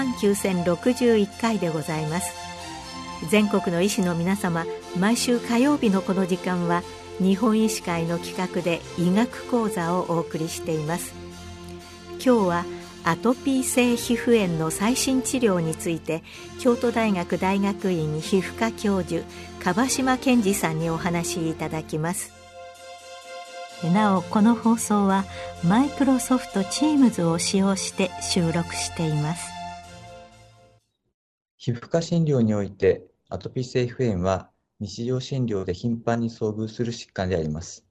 万9061回でございます。全国の医師の皆様毎週火曜日のこの時間は日本医師会の企画で医学講座をお送りしています。今日はアトピー性皮膚炎の最新治療について京都大学大学院皮膚科教授樺島健二さんにお話しいただきます。なおこの放送はマイクロソフト Teams を使用して収録しています。皮膚科診療においてアトピー性皮膚炎は日常診療で頻繁に遭遇する疾患であります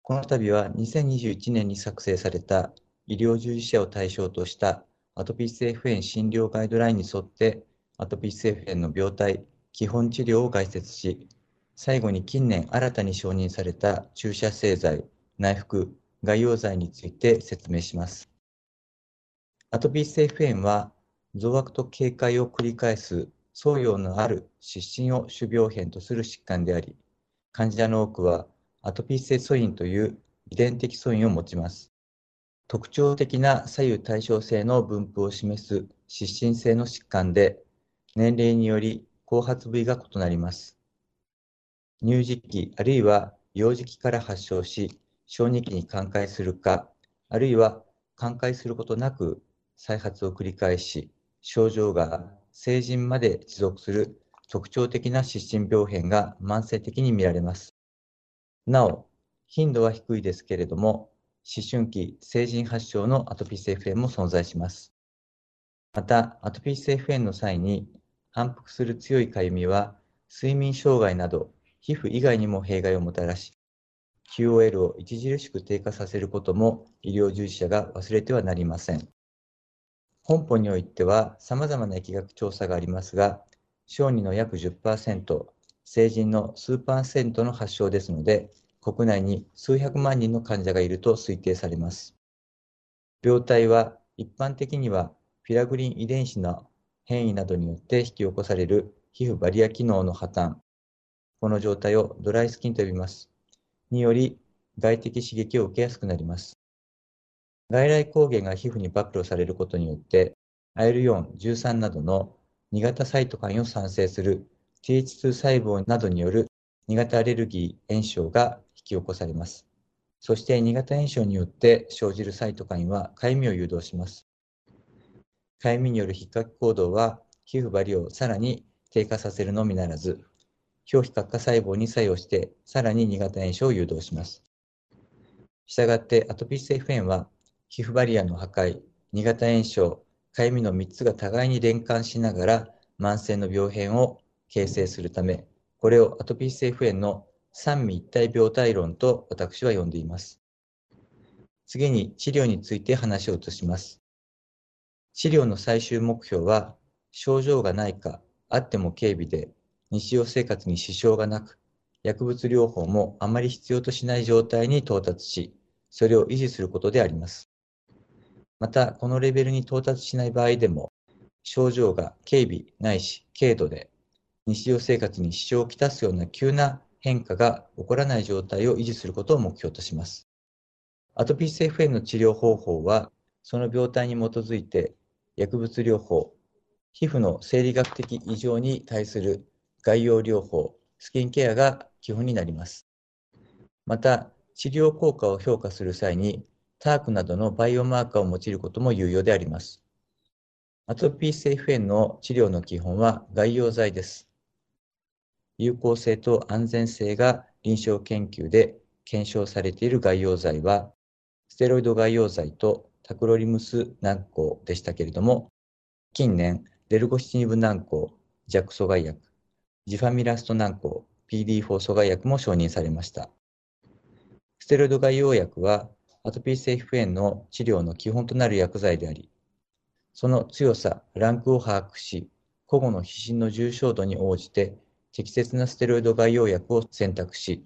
この度は2021年に作成された医療従事者を対象としたアトピー性皮膚炎診療ガイドラインに沿ってアトピー性皮膚炎の病態、基本治療を概説し、最後に近年新たに承認された注射製剤、内服、外用剤について説明します。アトピー性皮膚炎は増悪と警戒を繰り返す創用のある湿疹を主病変とする疾患であり、患者の多くはアトピー性素因という遺伝的素因を持ちます。特徴的な左右対称性の分布を示す湿疹性の疾患で、年齢により後発部位が異なります。乳児期あるいは幼児期から発症し、小児期に寛解するか、あるいは寛解することなく再発を繰り返し、症状が成人まで持続する特徴的な湿疹病変が慢性的に見られます。なお、頻度は低いですけれども、思春期、成人発症のアトピー性皮膚炎も存在します。また、アトピー性皮膚炎の際に反復する強いかゆみは、睡眠障害など皮膚以外にも弊害をもたらし、QOL を著しく低下させることも医療従事者が忘れてはなりません。本本においては様々な疫学調査がありますが、小児の約10%、成人の数パーセントの発症ですので、国内に数百万人の患者がいると推定されます。病態は一般的にはフィラグリン遺伝子の変異などによって引き起こされる皮膚バリア機能の破綻。この状態をドライスキンと呼びます。により外的刺激を受けやすくなります。外来抗原が皮膚に暴露されることによって、IL4、13などの2型サイトカインを産生する TH2 細胞などによる2型アレルギー炎症が引き起こされます。そして2型炎症によって生じるサイトカインはかゆみを誘導します。かゆみによる引っかき行動は皮膚バリをさらに低下させるのみならず、表皮活化細胞に作用してさらに2型炎症を誘導します。したがってアトピー性皮膚炎は皮膚バリアの破壊、2型炎症、かゆみの3つが互いに連関しながら慢性の病変を形成するため、これをアトピー性皮膚炎の三位一体病態論と私は呼んでいます。次に治療について話を移します。治療の最終目標は、症状がないか、あっても軽微で、日常生活に支障がなく、薬物療法もあまり必要としない状態に到達し、それを維持することであります。また、このレベルに到達しない場合でも、症状が軽微ないし軽度で、日常生活に支障をきたすような急な変化が起こらない状態を維持することを目標とします。アトピー性皮膚炎の治療方法は、その病態に基づいて薬物療法、皮膚の生理学的異常に対する外用療法、スキンケアが基本になります。また、治療効果を評価する際に、タークなどのバイオマーカーを用いることも有用であります。アトピー性皮膚炎の治療の基本は外用剤です。有効性と安全性が臨床研究で検証されている外用剤は、ステロイド外用剤とタクロリムス軟膏でしたけれども、近年、デルゴシチニブ軟膏、弱阻害薬、ジファミラスト軟膏、PD4 阻害薬も承認されました。ステロイド外用薬は、アトピー性皮膚炎の治療の基本となる薬剤であり、その強さ、ランクを把握し、個々の皮疹の重症度に応じて適切なステロイド外用薬を選択し、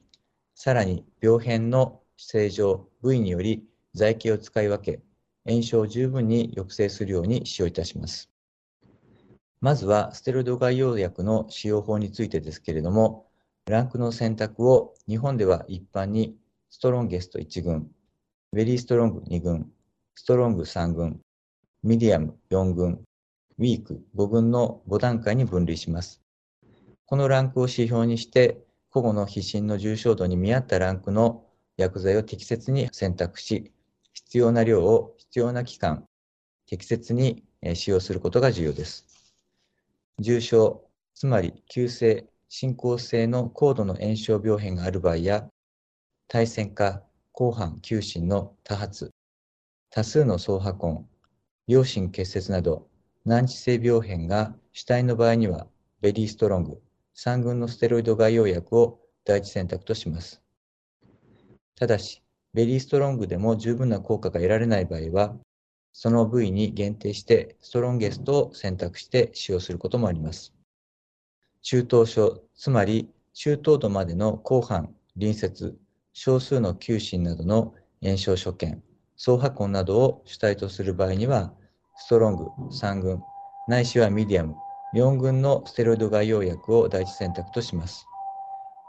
さらに病変の性状、部位により剤形を使い分け、炎症を十分に抑制するように使用いたします。まずはステロイド外用薬の使用法についてですけれども、ランクの選択を日本では一般にストロンゲスト1群、ベリーストロング2群、ストロング3群、ミディアム4群、ウィーク5群の5段階に分類します。このランクを指標にして、個々の皮疹の重症度に見合ったランクの薬剤を適切に選択し、必要な量を必要な期間、適切に使用することが重要です。重症、つまり急性、進行性の高度の炎症病変がある場合や、対戦化、広範急疹の多発、多数の総破根、両親結節など難治性病変が主体の場合には、ベリーストロング、3群のステロイド外用薬を第一選択とします。ただし、ベリーストロングでも十分な効果が得られない場合は、その部位に限定してストロンゲストを選択して使用することもあります。中等症、つまり中等度までの広範、隣接、少数の丘疹などの炎症所見、掻破痕などを主体とする場合には、ストロング3群、ないしはミディアム4群のステロイド外用薬を第一選択とします。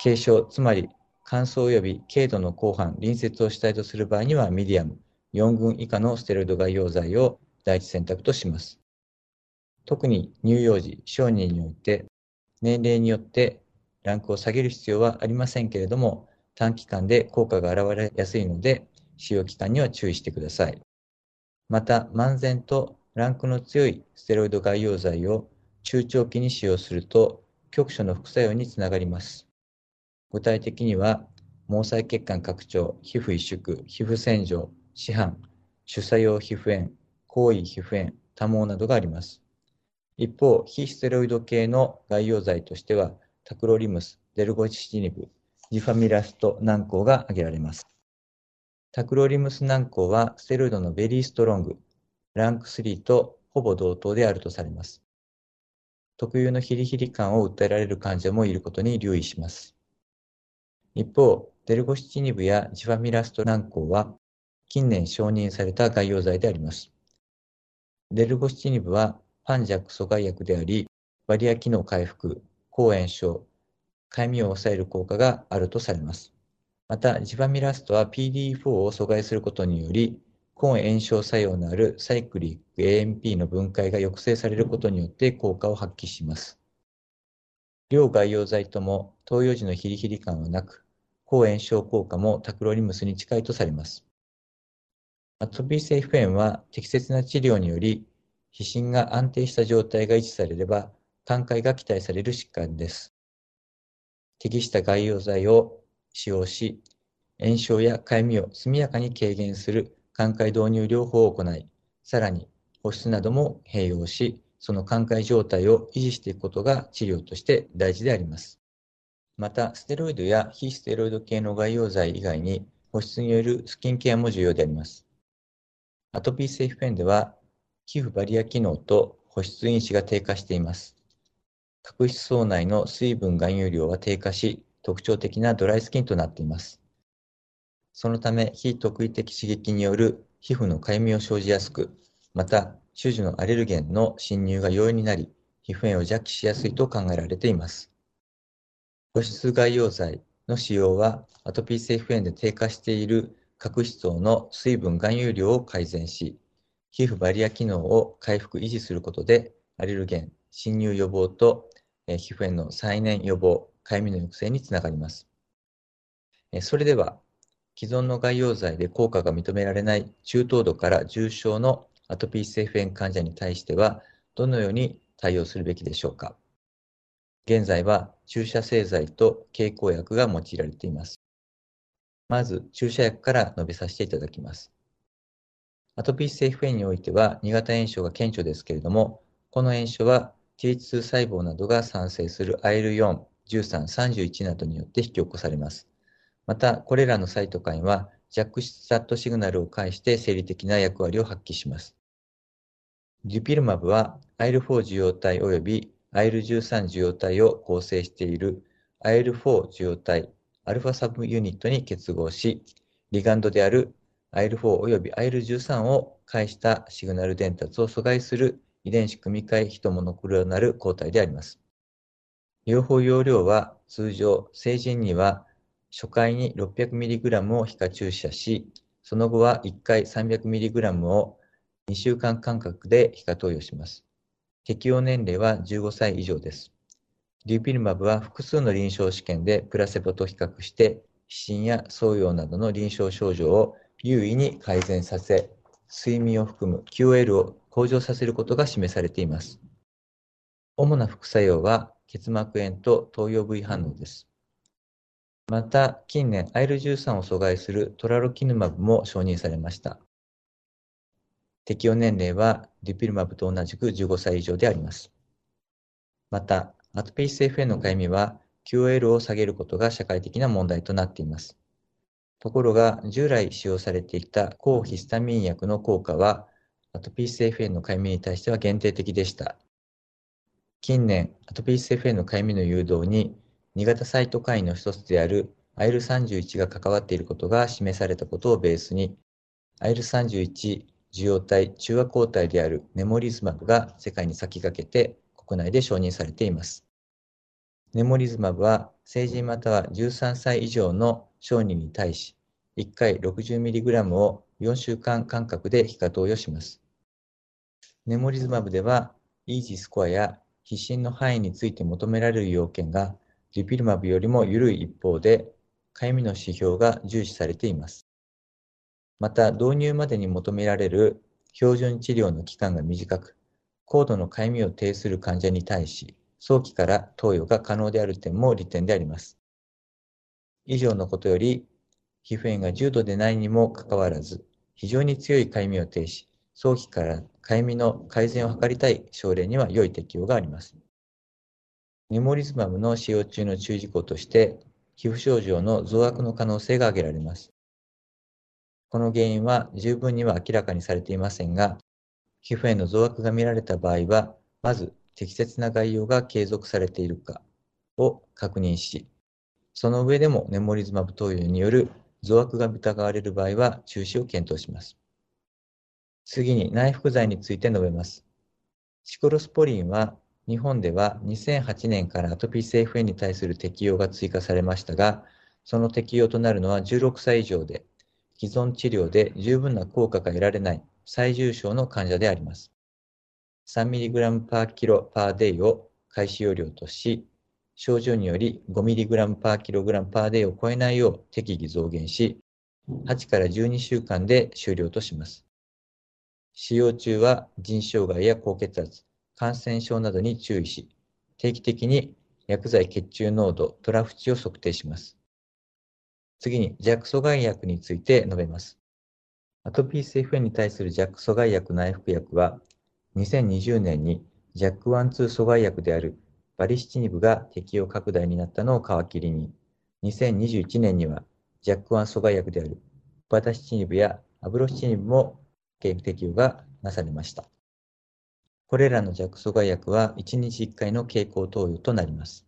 軽症、つまり乾燥及び軽度の紅斑、鱗屑を主体とする場合にはミディアム4群以下のステロイド外用剤を第一選択とします。特に乳幼児、小児において年齢によってランクを下げる必要はありませんけれども、短期間で効果が現れやすいので、使用期間には注意してください。また、漫然とランクの強いステロイド外用剤を中長期に使用すると、局所の副作用につながります。具体的には、毛細血管拡張、皮膚萎縮、皮膚洗浄、市販、主作用皮膚炎、行為皮膚炎、多毛などがあります。一方、非ステロイド系の外用剤としては、タクロリムス、デルゴチシチニブ、ジファミラスト軟膏が挙げられます。タクロリムス軟膏はステロイドのベリーストロング、ランク3とほぼ同等であるとされます。特有のヒリヒリ感を訴えられる患者もいることに留意します。一方、デルゴシチニブやジファミラスト軟膏は近年承認された外用剤であります。デルゴシチニブはパンジャック阻害薬であり、バリア機能回復、抗炎症、かみを抑える効果があるとされます。また、ジバミラストは PDE4 を阻害することにより、根炎症作用のあるサイクリック AMP の分解が抑制されることによって効果を発揮します。両外用剤とも投与時のヒリヒリ感はなく、抗炎症効果もタクロリムスに近いとされます。アトピー性皮膚炎は適切な治療により、皮疹が安定した状態が維持されれば、寛解が期待される疾患です。適した外用剤を使用し、炎症やかゆみを速やかに軽減する寛解導入療法を行い、さらに保湿なども併用し、その寛解状態を維持していくことが治療として大事であります。また、ステロイドや非ステロイド系の外用剤以外に保湿によるスキンケアも重要であります。アトピー性皮膚炎では、皮膚バリア機能と保湿因子が低下しています。角質層内の水分含有量は低下し、特徴的なドライスキンとなっています。そのため、非特異的刺激による皮膚のかゆみを生じやすく、また、種々のアレルゲンの侵入が容易になり、皮膚炎を弱気しやすいと考えられています。保湿外用剤の使用は、アトピー性皮膚炎で低下している角質層の水分含有量を改善し、皮膚バリア機能を回復維持することで、アレルゲン、侵入予防と皮膚炎の再燃予防、かゆみの抑制につながります。それでは、既存の外用剤で効果が認められない中等度から重症のアトピー性皮膚炎患者に対しては、どのように対応するべきでしょうか。現在は注射製剤と経口薬が用いられています。まず注射薬から述べさせていただきます。アトピー性皮膚炎においては2型炎症が顕著ですけれども、この炎症は Th2 細胞などが産生する IL4、1331などによって引き起こされます。また、これらのサイトカインは弱質チャットシグナルを介して生理的な役割を発揮します。デュピルマブは IL4 受容体及び IL13 受容体を構成している IL4 受容体アルファサブユニットに結合し、リガンドである IL4 及び IL13 を介したシグナル伝達を阻害する遺伝子組み換えヒトモノクロナル抗体であります。両方容量は通常、成人には初回に 600mg を皮下注射し、その後は1回 300mg を2週間間隔で皮下投与します。適用年齢は15歳以上です。デュピルマブは複数の臨床試験でプラセボと比較して、皮疹や創用などの臨床症状を優位に改善させ、睡眠を含む QL を向上させることが示されています。主な副作用は結膜炎と投与部位反応です。また、近年 IL13 を阻害するトラロキヌマブも承認されました。適用年齢はデュピルマブと同じく15歳以上であります。また、アトピー性 FN のかゆみは QOL を下げることが社会的な問題となっています。ところが、従来使用されていた抗ヒスタミン薬の効果は、アトピー性 FN のかゆみに対しては限定的でした。近年、アトピー性 FN のかゆみの誘導に、2型サイトカインの一つである IL31 が関わっていることが示されたことをベースに、IL31 受容体中和抗体であるネモリズマブが世界に先駆けて国内で承認されています。ネモリズマブは成人または13歳以上の小児に対し、1回 60mg を4週間間隔で皮下投与します。ネモリズマブでは、イージスコアや皮疹の範囲について求められる要件が、デュピルマブよりも緩い一方で、かゆみの指標が重視されています。また、導入までに求められる標準治療の期間が短く、高度のかゆみを呈する患者に対し、早期から投与が可能である点も利点であります。以上のことより、皮膚炎が重度でないにもかかわらず、非常に強いかゆみを呈し、早期からかゆみの改善を図りたい症例には良い適用があります。ネモリズマブの使用中の注意事項として、皮膚症状の増悪の可能性が挙げられます。この原因は十分には明らかにされていませんが、皮膚炎の増悪が見られた場合は、まず適切な概要が継続されているかを確認し、その上でもネモリズマブ投与による増悪が疑われる場合は中止を検討します。次に内服剤について述べます。シクロスポリンは日本では2008年からアトピー性 FN に対する適用が追加されましたが、その適用となるのは16歳以上で、既存治療で十分な効果が得られない最重症の患者であります。3mg パーキロパーデイを開始容量とし、症状により 5mg パーキログラムパーデイを超えないよう適宜増減し、8から12週間で終了とします。使用中は腎障害や高血圧、感染症などに注意し、定期的に薬剤血中濃度、トラフ値を測定します。次に弱阻害薬について述べます。アトピー性 FN に対する弱阻害薬内服薬は、2020年に JAK1-2 阻害薬であるバリシチニブが適用拡大になったのを皮切りに、2021年には JAK1 阻害薬であるバタシチニブやアブロシチニブも適用がなされました。これらの弱阻害薬は1日1回の経口投与となります。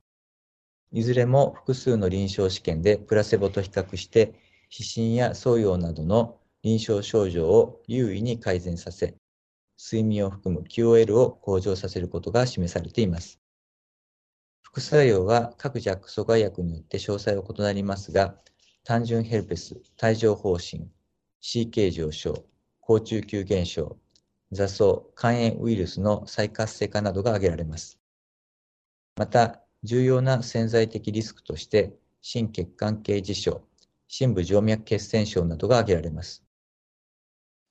いずれも複数の臨床試験でプラセボと比較して、皮疹や創用などの臨床症状を優位に改善させ、睡眠を含む QOL を向上させることが示されています。副作用は各弱阻害薬によって詳細は異なりますが、単純ヘルペス、帯状疱疹、CK 上昇、高中級減少、座層、肝炎ウイルスの再活性化などが挙げられます。また、重要な潜在的リスクとして、心血管系事象、深部静脈血栓症などが挙げられます。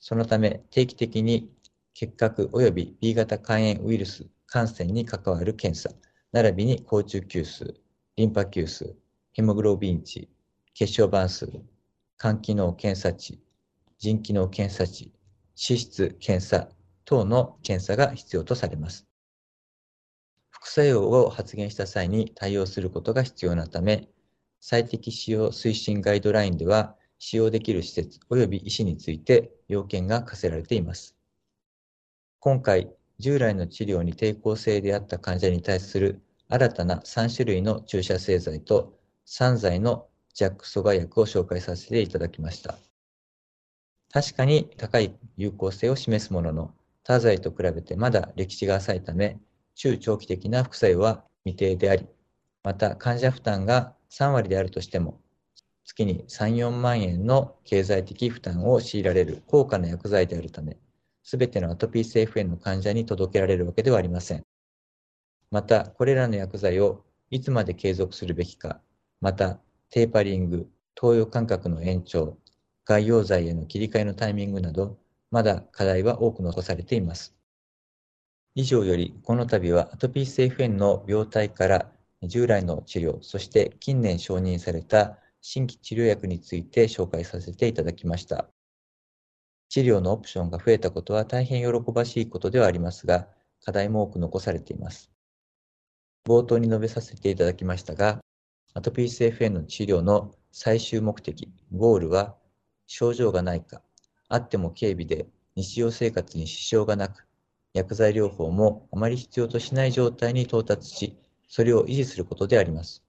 そのため、定期的に結核及び B 型肝炎ウイルス感染に関わる検査、並びに高中級数、リンパ球数、ヘモグロビン値、血小板数、肝機能検査値、腎機能検査値、脂質検査等の検査が必要とされます。副作用を発現した際に対応することが必要なため、最適使用推進ガイドラインでは、使用できる施設及び医師について要件が課せられています。今回、従来の治療に抵抗性であった患者に対する新たな3種類の注射製剤と3剤の弱阻害薬を紹介させていただきました。確かに高い有効性を示すものの、他剤と比べてまだ歴史が浅いため、中長期的な副作用は未定であり、また患者負担が3割であるとしても、月に3、4万円の経済的負担を強いられる高価な薬剤であるため、すべてのアトピー性皮膚炎の患者に届けられるわけではありません。また、これらの薬剤をいつまで継続するべきか、また、テーパリング、投与間隔の延長、外用剤への切り替えのタイミングなど、まだ課題は多く残されています。以上より、この度はアトピー性皮膚炎の病態から従来の治療、そして近年承認された新規治療薬について紹介させていただきました。治療のオプションが増えたことは大変喜ばしいことではありますが、課題も多く残されています。冒頭に述べさせていただきましたが、アトピー性皮膚炎の治療の最終目的、ゴールは、症状がないか、あっても軽微で日常生活に支障がなく、薬剤療法もあまり必要としない状態に到達し、それを維持することであります。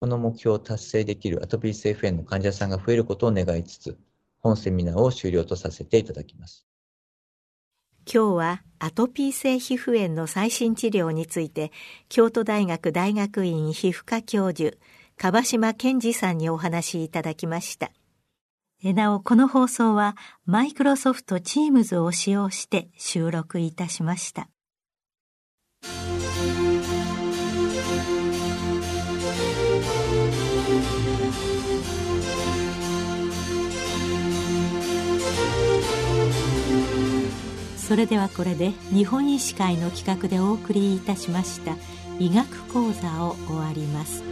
この目標を達成できるアトピー性皮膚炎の患者さんが増えることを願いつつ、本セミナーを終了とさせていただきます。今日はアトピー性皮膚炎の最新治療について京都大学大学院皮膚科教授樺島健二さんにお話しいただきました。なおこの放送はマイクロソフト Teams を使用して収録いたしました。それではこれで日本医師会の企画でお送りいたしました医学講座を終わります。